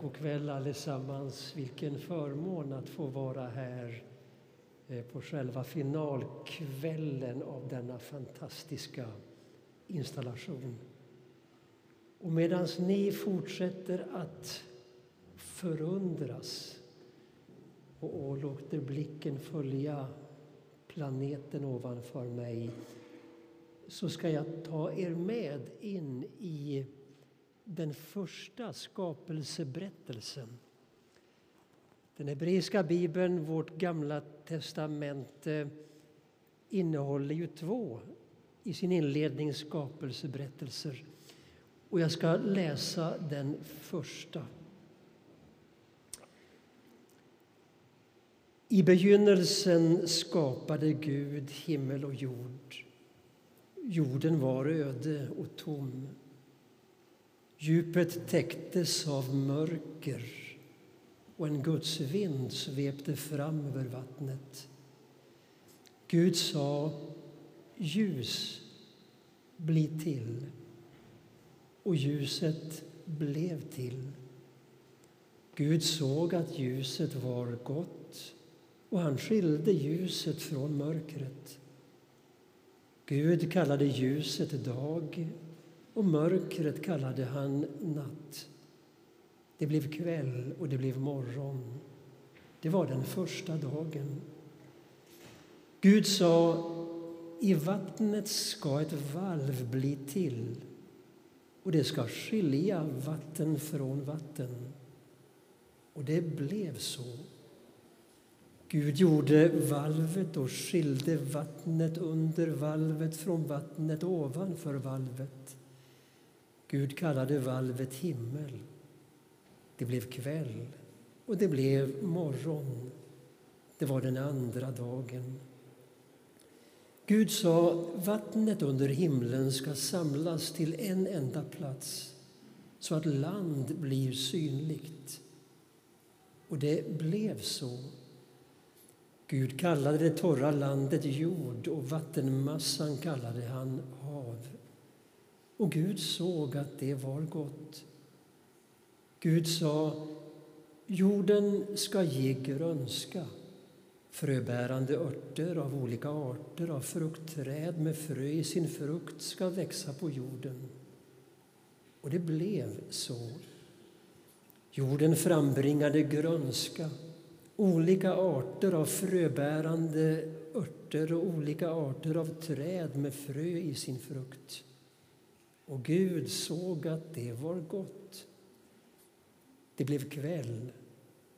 God kväll allesammans. Vilken förmån att få vara här eh, på själva finalkvällen av denna fantastiska installation. Och medan ni fortsätter att förundras och låter blicken följa planeten ovanför mig så ska jag ta er med in i den första skapelseberättelsen. Den hebreiska bibeln, vårt gamla testamente, innehåller ju två i sin inledning skapelseberättelser. Och jag ska läsa den första. I begynnelsen skapade Gud himmel och jord. Jorden var öde och tom. Djupet täcktes av mörker och en Guds vind svepte fram över vattnet. Gud sa ljus, bli till. Och ljuset blev till. Gud såg att ljuset var gott och han skilde ljuset från mörkret. Gud kallade ljuset dag och mörkret kallade han natt. Det blev kväll och det blev morgon. Det var den första dagen. Gud sa, i vattnet ska ett valv bli till och det ska skilja vatten från vatten. Och det blev så. Gud gjorde valvet och skilde vattnet under valvet från vattnet ovanför valvet. Gud kallade valvet himmel. Det blev kväll och det blev morgon. Det var den andra dagen. Gud sa, vattnet under himlen ska samlas till en enda plats så att land blir synligt. Och det blev så. Gud kallade det torra landet jord och vattenmassan kallade han. Och Gud såg att det var gott. Gud sa, jorden ska ge grönska Fröbärande örter av olika arter av fruktträd med frö i sin frukt ska växa på jorden. Och det blev så. Jorden frambringade grönska, olika arter av fröbärande örter och olika arter av träd med frö i sin frukt. Och Gud såg att det var gott. Det blev kväll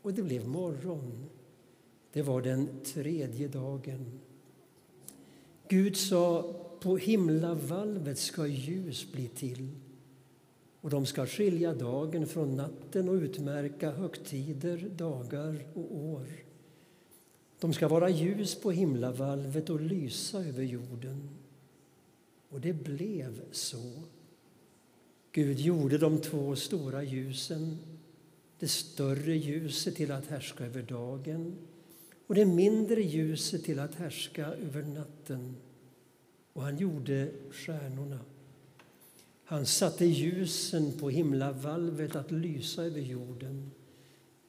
och det blev morgon. Det var den tredje dagen. Gud sa, på himlavalvet ska ljus bli till och de ska skilja dagen från natten och utmärka högtider, dagar och år. De ska vara ljus på himlavalvet och lysa över jorden. Och det blev så. Gud gjorde de två stora ljusen, det större ljuset till att härska över dagen och det mindre ljuset till att härska över natten. Och han gjorde stjärnorna. Han satte ljusen på himlavalvet att lysa över jorden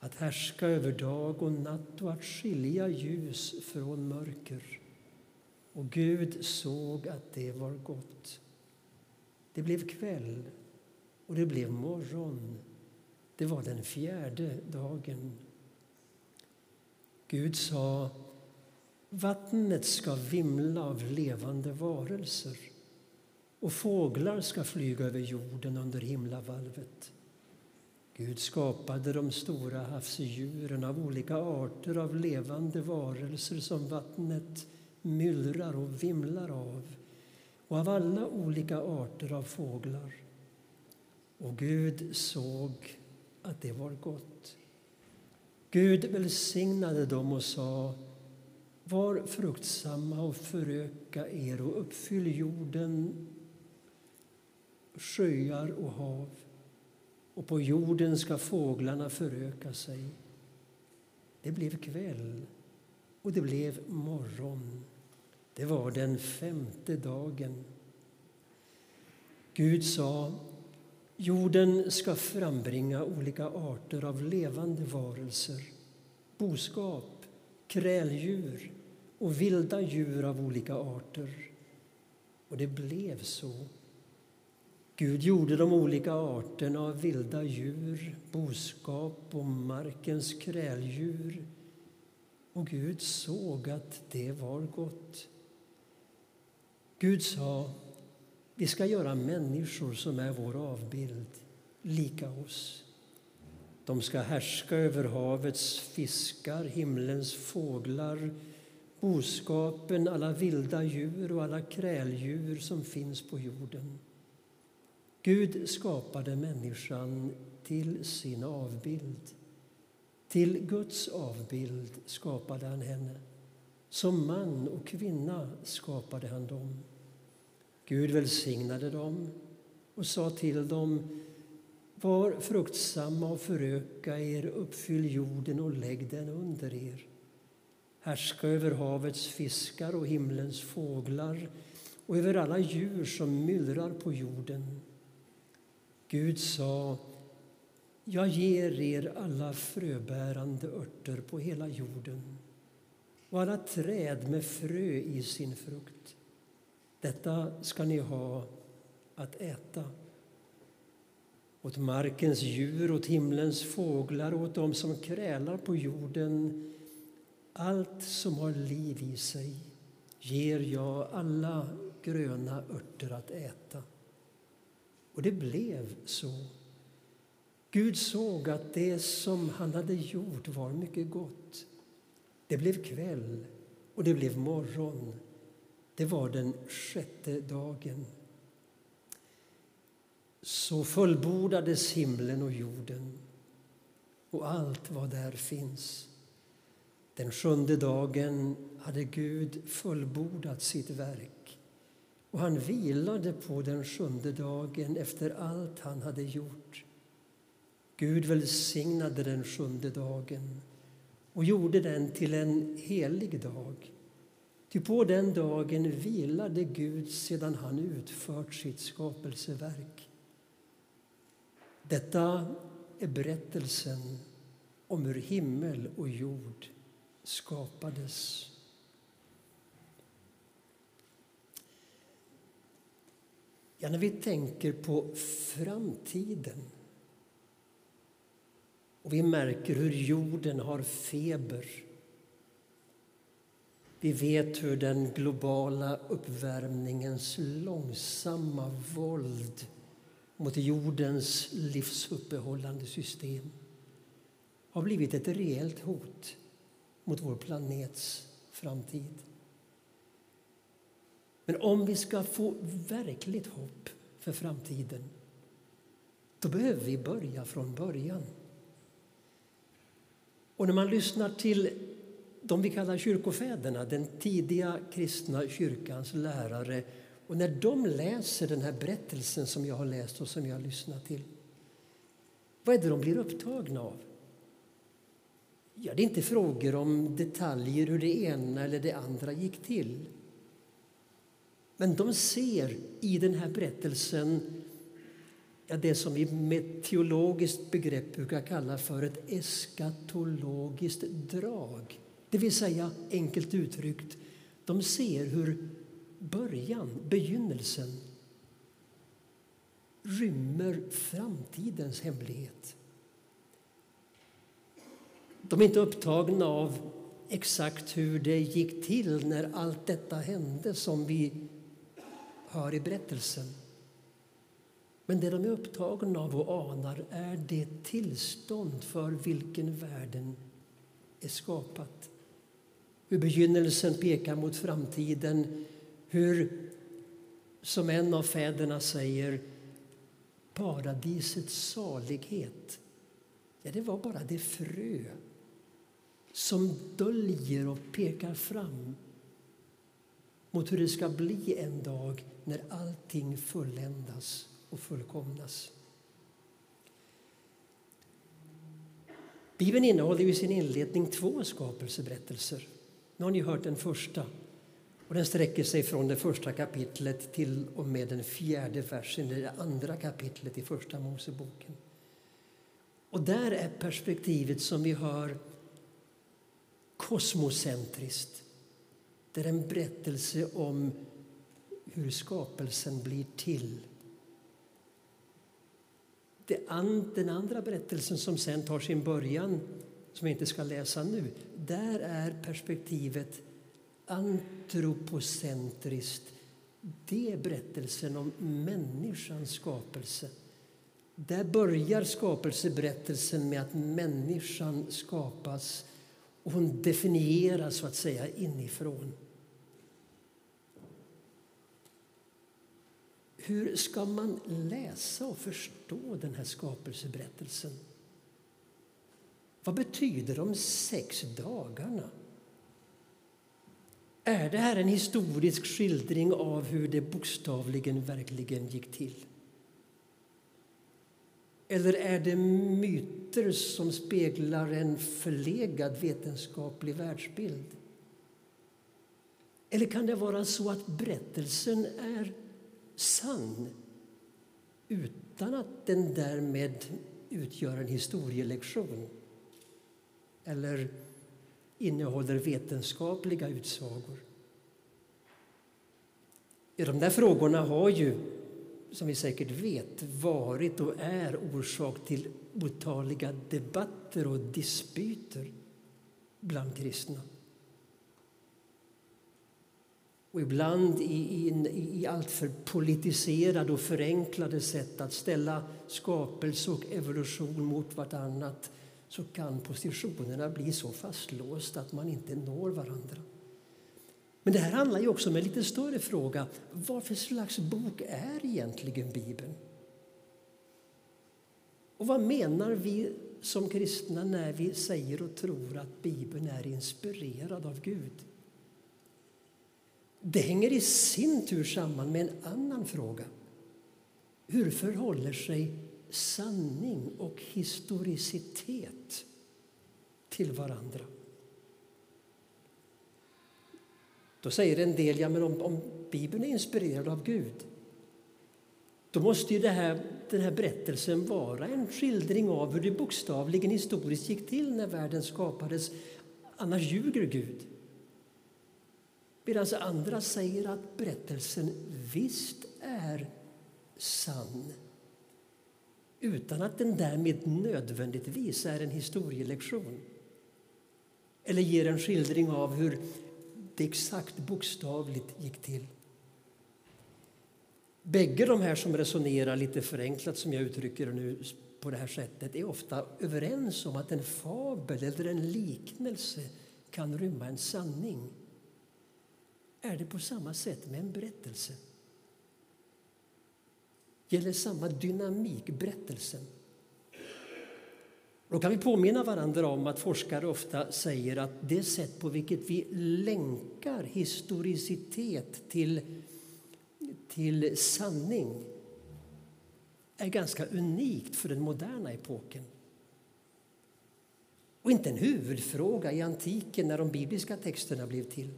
att härska över dag och natt och att skilja ljus från mörker. Och Gud såg att det var gott. Det blev kväll och det blev morgon. Det var den fjärde dagen. Gud sa vattnet ska vimla av levande varelser och fåglar ska flyga över jorden under himlavalvet. Gud skapade de stora havsdjuren av olika arter av levande varelser som vattnet myllrar och vimlar av och av alla olika arter av fåglar. Och Gud såg att det var gott. Gud välsignade dem och sa var fruktsamma och föröka er och uppfyll jorden, sjöar och hav och på jorden ska fåglarna föröka sig. Det blev kväll och det blev morgon. Det var den femte dagen. Gud sa Jorden ska frambringa olika arter av levande varelser, boskap, kräldjur och vilda djur av olika arter. Och det blev så. Gud gjorde de olika arterna av vilda djur, boskap och markens kräldjur. Och Gud såg att det var gott. Gud sa, vi ska göra människor som är vår avbild, lika oss. De ska härska över havets fiskar, himlens fåglar, boskapen, alla vilda djur och alla kräldjur som finns på jorden. Gud skapade människan till sin avbild. Till Guds avbild skapade han henne. Som man och kvinna skapade han dem. Gud välsignade dem och sa till dem var fruktsamma och föröka er, uppfyll jorden och lägg den under er. Härska över havets fiskar och himlens fåglar och över alla djur som myllrar på jorden. Gud sa, jag ger er alla fröbärande örter på hela jorden och alla träd med frö i sin frukt. Detta ska ni ha att äta. Åt markens djur, åt himlens fåglar och åt dem som krälar på jorden allt som har liv i sig ger jag alla gröna örter att äta. Och det blev så. Gud såg att det som han hade gjort var mycket gott. Det blev kväll och det blev morgon. Det var den sjätte dagen. Så fullbordades himlen och jorden och allt vad där finns. Den sjunde dagen hade Gud fullbordat sitt verk och han vilade på den sjunde dagen efter allt han hade gjort. Gud välsignade den sjunde dagen och gjorde den till en helig dag. Ty på den dagen vilade Gud sedan han utfört sitt skapelseverk. Detta är berättelsen om hur himmel och jord skapades. Ja, när vi tänker på framtiden och vi märker hur jorden har feber. Vi vet hur den globala uppvärmningens långsamma våld mot jordens livsuppehållande system har blivit ett reellt hot mot vår planets framtid. Men om vi ska få verkligt hopp för framtiden då behöver vi börja från början. Och när man lyssnar till de vi kallar kyrkofäderna, den tidiga kristna kyrkans lärare och när de läser den här berättelsen som jag har läst och som jag har lyssnat till vad är det de blir upptagna av? Ja, det är inte frågor om detaljer hur det ena eller det andra gick till. Men de ser i den här berättelsen ja, det som vi med teologiskt begrepp brukar kalla för ett eskatologiskt drag. Det vill säga, enkelt uttryckt, de ser hur början, begynnelsen rymmer framtidens hemlighet. De är inte upptagna av exakt hur det gick till när allt detta hände som vi hör i berättelsen. Men det de är upptagna av och anar är det tillstånd för vilken världen är skapat. Hur begynnelsen pekar mot framtiden, hur, som en av fäderna säger, paradisets salighet, ja, det var bara det frö som döljer och pekar fram mot hur det ska bli en dag när allting fulländas och fullkomnas. Bibeln innehåller i sin inledning två skapelseberättelser. Nu har ni hört den första. Och den sträcker sig från det första kapitlet till och med den fjärde versen i det andra kapitlet i Första Moseboken. Och där är perspektivet som vi hör kosmocentriskt. Det är en berättelse om hur skapelsen blir till. Den andra berättelsen som sen tar sin början, som jag inte ska läsa nu, där är perspektivet antropocentriskt. Det är berättelsen om människans skapelse. Där börjar skapelseberättelsen med att människan skapas och hon definieras så att säga inifrån. Hur ska man läsa och förstå den här skapelseberättelsen? Vad betyder de sex dagarna? Är det här en historisk skildring av hur det bokstavligen verkligen gick till? Eller är det myter som speglar en förlegad vetenskaplig världsbild? Eller kan det vara så att berättelsen är sann utan att den därmed utgör en historielektion eller innehåller vetenskapliga utsagor? De där frågorna har ju som vi säkert vet, varit och är orsak till otaliga debatter och dispyter bland kristna. Och ibland i, i, i alltför politiserade och förenklade sätt att ställa skapelse och evolution mot vartannat så kan positionerna bli så fastlåsta att man inte når varandra. Men det här handlar ju också om en lite större fråga. Vad för slags bok är egentligen Bibeln? Och vad menar vi som kristna när vi säger och tror att Bibeln är inspirerad av Gud? Det hänger i sin tur samman med en annan fråga. Hur förhåller sig sanning och historicitet till varandra? Då säger en del, ja men om, om Bibeln är inspirerad av Gud då måste ju det här, den här berättelsen vara en skildring av hur det bokstavligen historiskt gick till när världen skapades. Annars ljuger Gud. Medan andra säger att berättelsen visst är sann utan att den därmed nödvändigtvis är en historielektion eller ger en skildring av hur det exakt bokstavligt gick till. Bägge de här som resonerar lite förenklat, som jag uttrycker det nu på det här sättet, är ofta överens om att en fabel eller en liknelse kan rymma en sanning. Är det på samma sätt med en berättelse? Gäller samma dynamik berättelsen? Då kan vi påminna varandra om att forskare ofta säger att det sätt på vilket vi länkar historicitet till, till sanning är ganska unikt för den moderna epoken. Och inte en huvudfråga i antiken när de bibliska texterna blev till.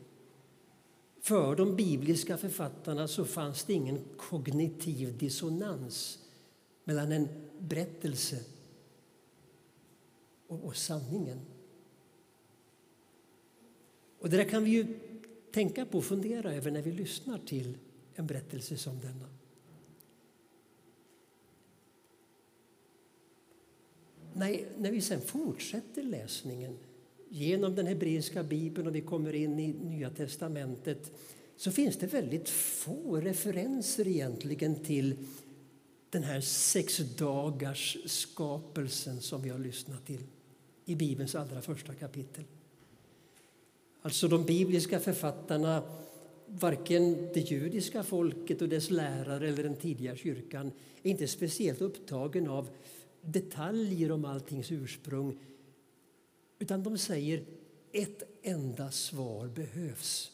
För de bibliska författarna så fanns det ingen kognitiv dissonans mellan en berättelse och, och sanningen. Och det där kan vi ju tänka på och fundera över när vi lyssnar till en berättelse som denna. Nej, när vi sen fortsätter läsningen genom den hebreiska bibeln och vi kommer in i Nya testamentet så finns det väldigt få referenser egentligen till den här sexdagars skapelsen som vi har lyssnat till i Bibelns allra första kapitel. Alltså de bibliska författarna, varken det judiska folket och dess lärare eller den tidiga kyrkan, är inte speciellt upptagen av detaljer om alltings ursprung. Utan de säger ett enda svar behövs.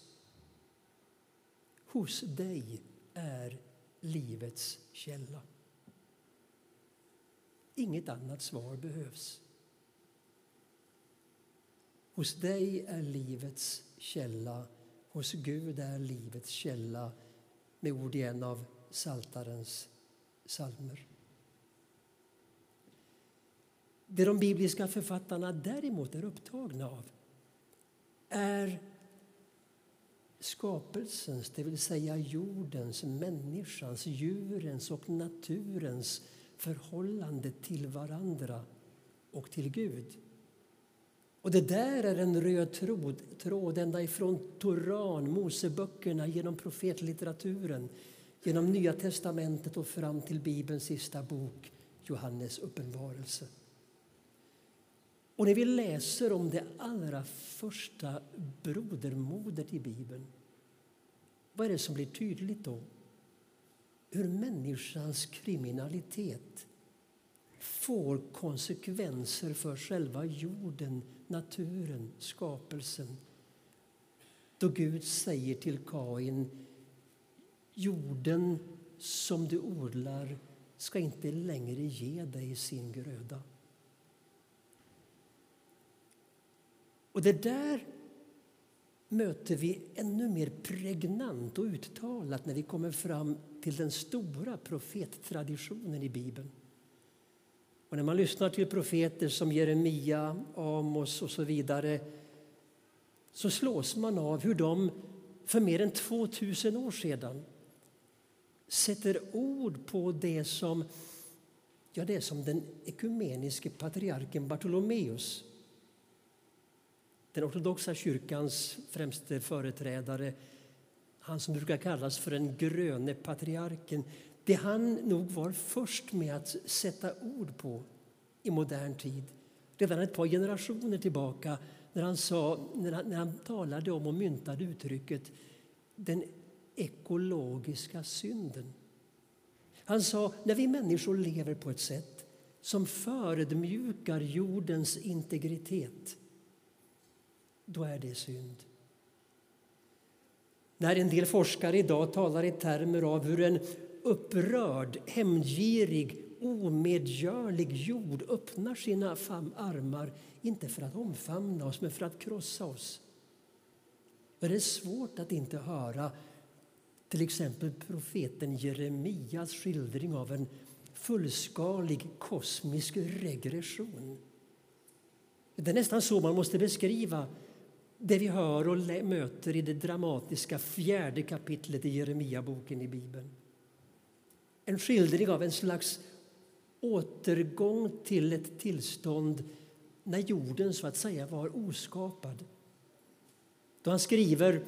Hos dig är livets källa. Inget annat svar behövs. Hos dig är livets källa Hos Gud är livets källa, med ord i en av Saltarens psalmer. Det de bibliska författarna däremot är upptagna av är skapelsens, det vill säga jordens, människans, djurens och naturens förhållande till varandra och till Gud. Och det där är en röd tråd, tråd ända ifrån Toran, Moseböckerna, genom profetlitteraturen, genom Nya testamentet och fram till Bibelns sista bok, Johannes uppenbarelse. Och när vi läser om det allra första brodermodet i Bibeln, vad är det som blir tydligt då? Hur människans kriminalitet får konsekvenser för själva jorden, naturen, skapelsen. Då Gud säger till Kain, jorden som du odlar ska inte längre ge dig sin gröda. Och det där möter vi ännu mer pregnant och uttalat när vi kommer fram till den stora profettraditionen i Bibeln. Och när man lyssnar till profeter som Jeremia, Amos och så vidare så slås man av hur de för mer än 2000 år sedan sätter ord på det som, ja, det som den ekumeniske patriarken Bartolomeus den ortodoxa kyrkans främste företrädare, han som brukar kallas för den gröne patriarken, det han nog var först med att sätta ord på i modern tid, redan ett par generationer tillbaka när han, sa, när han, när han talade om och myntade uttrycket den ekologiska synden. Han sa när vi människor lever på ett sätt som förödmjukar jordens integritet då är det synd. När en del forskare idag talar i termer av hur en upprörd, hämndgirig, omedgörlig jord öppnar sina armar, inte för att omfamna oss, men för att krossa oss. är det är svårt att inte höra till exempel profeten Jeremias skildring av en fullskalig kosmisk regression. Det är nästan så man måste beskriva det vi hör och möter i det dramatiska fjärde kapitlet i Jeremia-boken i Bibeln. En skildring av en slags återgång till ett tillstånd när jorden så att säga var oskapad. Då han skriver,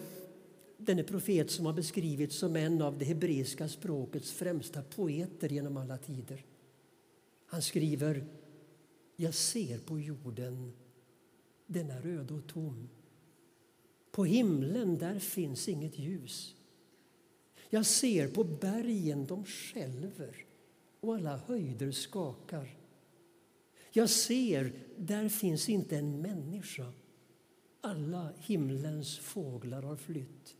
denne profet som har beskrivits som en av det hebreiska språkets främsta poeter genom alla tider. Han skriver, jag ser på jorden, den är röd och tom. På himlen där finns inget ljus. Jag ser på bergen, de skälver och alla höjder skakar. Jag ser, där finns inte en människa. Alla himlens fåglar har flytt.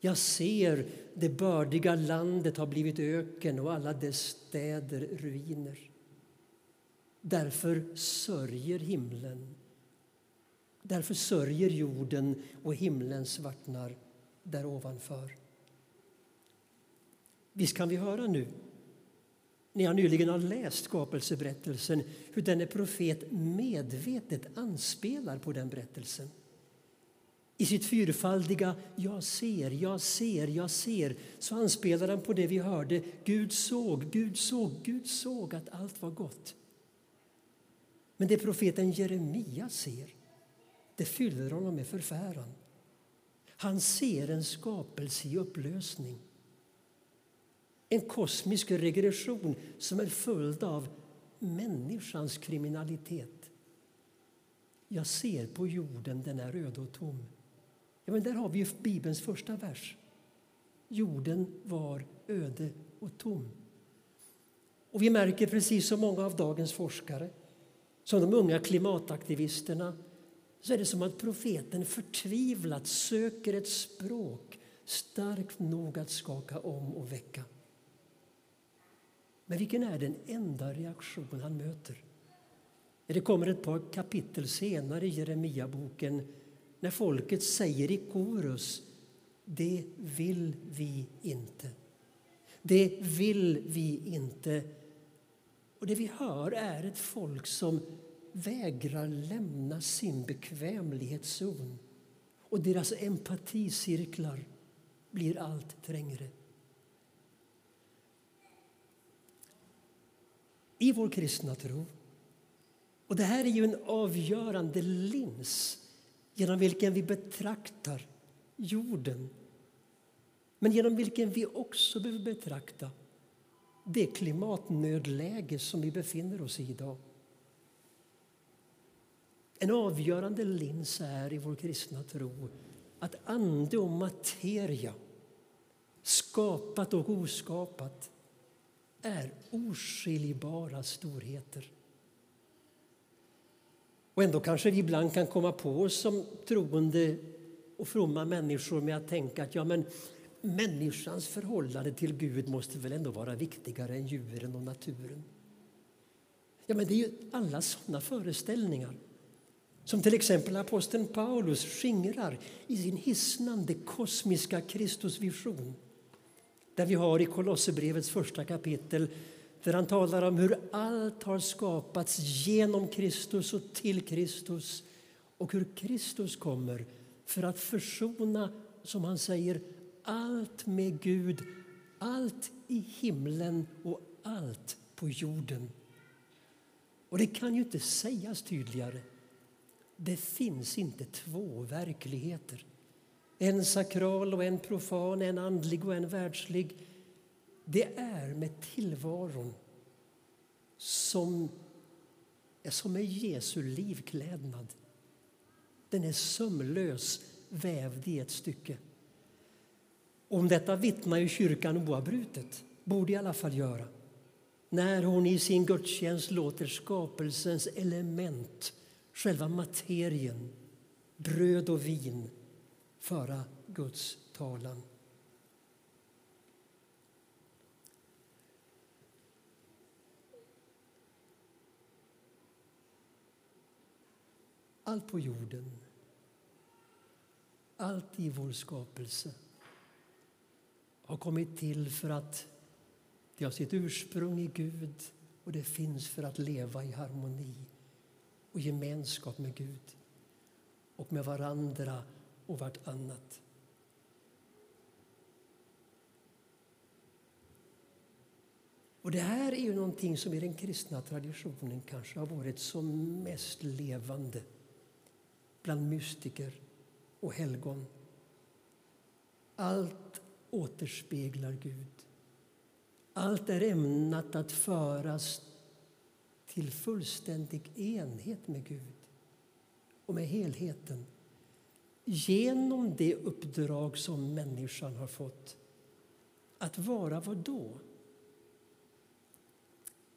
Jag ser, det bördiga landet har blivit öken och alla dess städer ruiner. Därför sörjer himlen Därför sörjer jorden och himlen svartnar där ovanför. Visst kan vi höra nu, när jag nyligen har läst skapelseberättelsen hur denne profet medvetet anspelar på den berättelsen. I sitt fyrfaldiga ”jag ser, jag ser, jag ser” så anspelar han på det vi hörde. Gud såg, Gud såg, Gud såg att allt var gott. Men det profeten Jeremia ser det fyller honom med förfäran. Han ser en skapelse i upplösning. En kosmisk regression som är följd av människans kriminalitet. Jag ser på jorden, den är öde och tom. Ja, men där har vi Bibelns första vers. Jorden var öde och tom. Och vi märker precis som många av dagens forskare, som de unga klimataktivisterna så är det som att profeten förtvivlat söker ett språk starkt nog att skaka om och väcka. Men vilken är den enda reaktion han möter? Det kommer ett par kapitel senare i Jeremia-boken när folket säger i korus det vill vi inte. Det vill vi inte. Och det vi hör är ett folk som vägrar lämna sin bekvämlighetszon och deras empaticirklar blir allt trängre. I vår kristna tro, och det här är ju en avgörande lins genom vilken vi betraktar jorden men genom vilken vi också behöver betrakta det klimatnödläge som vi befinner oss i idag. En avgörande lins är i vår kristna tro att ande och materia, skapat och oskapat, är oskiljbara storheter. Och ändå kanske vi ibland kan komma på oss som troende och fromma människor med att tänka att ja, men människans förhållande till Gud måste väl ändå vara viktigare än djuren och naturen. Ja, men det är ju alla sådana föreställningar som till exempel aposteln Paulus skingrar i sin hisnande kosmiska Kristusvision. Där vi har i Kolosserbrevets första kapitel där han talar om hur allt har skapats genom Kristus och till Kristus och hur Kristus kommer för att försona, som han säger, allt med Gud, allt i himlen och allt på jorden. Och det kan ju inte sägas tydligare. Det finns inte två verkligheter. En sakral och en profan, en andlig och en världslig. Det är med tillvaron som, som är Jesu livklädnad. Den är sömlös, vävd i ett stycke. Om detta vittnar ju kyrkan oavbrutet, borde i alla fall göra när hon i sin gudstjänst låter skapelsens element, själva materien, bröd och vin, föra Guds talan. Allt på jorden, allt i vår skapelse har kommit till för att det har sitt ursprung i Gud och det finns för att leva i harmoni och gemenskap med Gud och med varandra och vartannat. Och det här är ju någonting som i den kristna traditionen kanske har varit som mest levande bland mystiker och helgon. Allt återspeglar Gud. Allt är ämnat att föras till fullständig enhet med Gud och med helheten genom det uppdrag som människan har fått. Att vara vad då?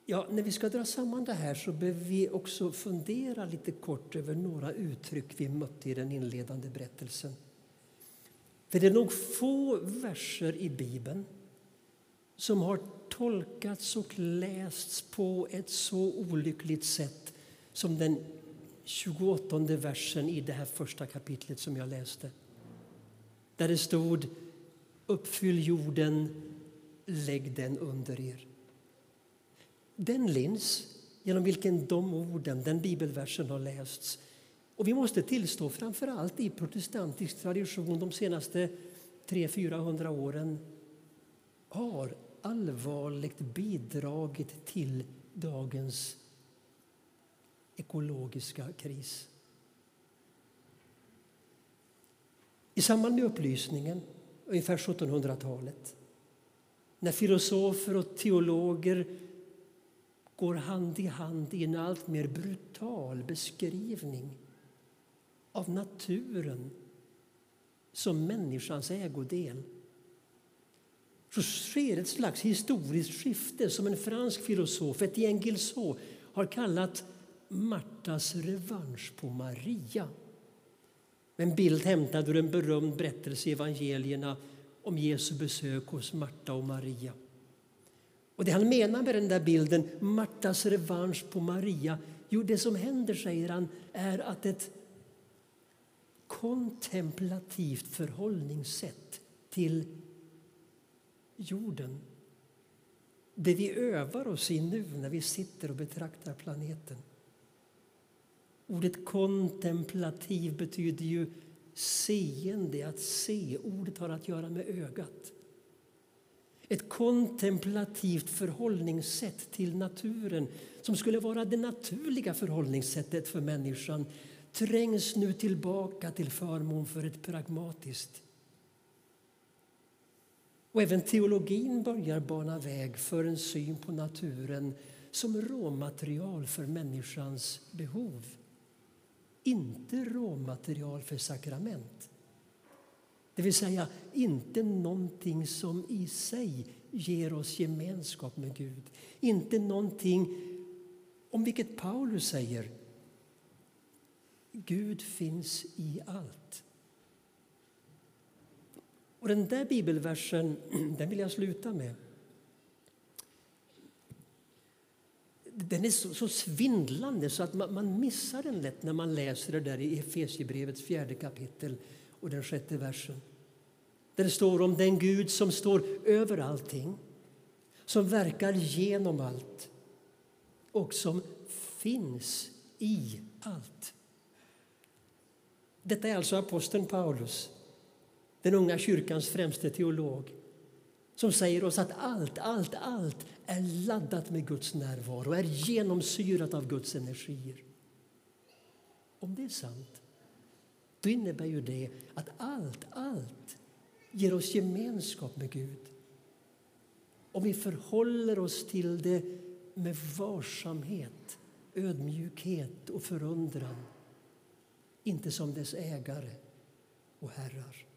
Ja, när vi ska dra samman det här så behöver vi också fundera lite kort över några uttryck vi mötte i den inledande berättelsen. För det är nog få verser i Bibeln som har tolkats och lästs på ett så olyckligt sätt som den 28 versen i det här första kapitlet som jag läste. Där det stod Uppfyll jorden, lägg den under er. Den lins genom vilken de orden, den bibelversen har lästs och vi måste tillstå, framför allt i protestantisk tradition de senaste 300-400 åren har allvarligt bidragit till dagens ekologiska kris. I samband med upplysningen, ungefär 1700-talet när filosofer och teologer går hand i hand i en allt mer brutal beskrivning av naturen som människans ägodel så sker ett slags historiskt skifte som en fransk filosof, Etienne Gilson, har kallat Martas revansch på Maria. En bild hämtad ur en berömd berättelse i evangelierna om Jesu besök hos Marta och Maria. Och Det han menar med den där bilden, Martas revansch på Maria, jo, det som händer, säger han, är att ett kontemplativt förhållningssätt till jorden. Det vi övar oss i nu när vi sitter och betraktar planeten. Ordet kontemplativ betyder ju seende, att se. Ordet har att göra med ögat. Ett kontemplativt förhållningssätt till naturen som skulle vara det naturliga förhållningssättet för människan trängs nu tillbaka till förmån för ett pragmatiskt. Och även teologin börjar bana väg för en syn på naturen som råmaterial för människans behov. Inte råmaterial för sakrament. Det vill säga inte någonting som i sig ger oss gemenskap med Gud. Inte någonting om vilket Paulus säger Gud finns i allt. Och den där bibelversen den vill jag sluta med. Den är så, så svindlande så att man, man, missar den lätt när man läser det där i Efesierbrevets fjärde kapitel och den sjätte versen. Där det står om den Gud som står över allting, som verkar genom allt och som finns i allt. Detta är alltså aposteln Paulus, den unga kyrkans främste teolog som säger oss att allt, allt, allt är laddat med Guds närvaro och är genomsyrat av Guds energier. Om det är sant, då innebär ju det att allt, allt ger oss gemenskap med Gud. Om vi förhåller oss till det med varsamhet, ödmjukhet och förundran inte som dess ägare och herrar.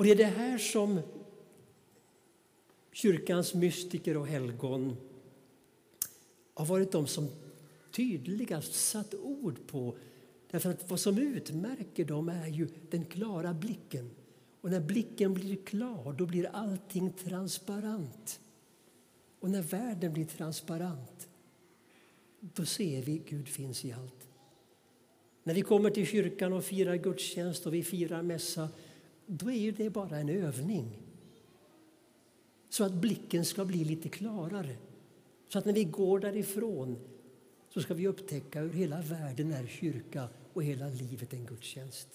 Och det är det här som kyrkans mystiker och helgon har varit de som tydligast satt ord på. Därför att vad som utmärker dem är ju den klara blicken. Och när blicken blir klar, då blir allting transparent. Och när världen blir transparent, då ser vi Gud finns i allt. När vi kommer till kyrkan och firar gudstjänst och vi firar mässa, då är det bara en övning. Så att blicken ska bli lite klarare. Så att när vi går därifrån så ska vi upptäcka hur hela världen är kyrka och hela livet en gudstjänst.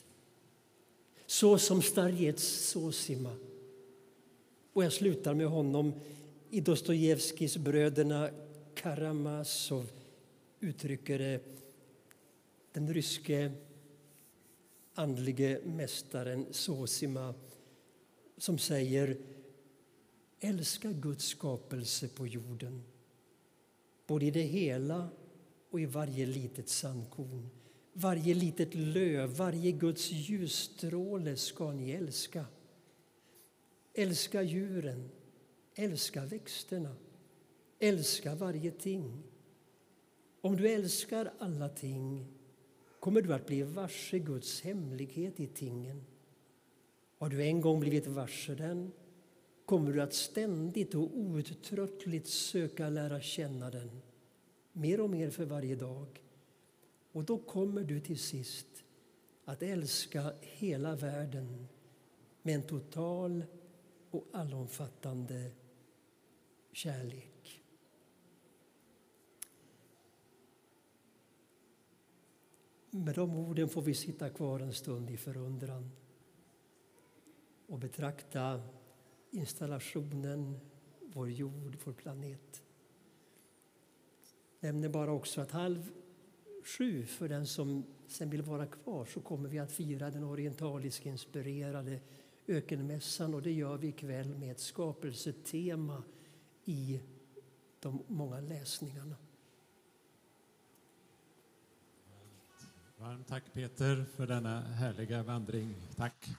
Så som Starjets Sosima. Och jag slutar med honom i Dostojevskijs Bröderna Karamazov uttrycker det den ryske andlige mästaren Sosima som säger Älska Guds skapelse på jorden både i det hela och i varje litet sandkorn. Varje litet löv, varje Guds ljusstråle ska ni älska. Älska djuren, älska växterna, älska varje ting. Om du älskar alla ting kommer du att bli varse Guds hemlighet i tingen. Har du en gång blivit varse den kommer du att ständigt och outtröttligt söka lära känna den, mer och mer för varje dag. Och då kommer du till sist att älska hela världen med en total och allomfattande kärlek. Med de orden får vi sitta kvar en stund i förundran och betrakta installationen, vår jord, vår planet. Jag nämner bara också att halv sju, för den som sen vill vara kvar, så kommer vi att fira den orientaliskt inspirerade ökenmässan och det gör vi ikväll med ett skapelsetema i de många läsningarna. Varmt tack Peter för denna härliga vandring. Tack.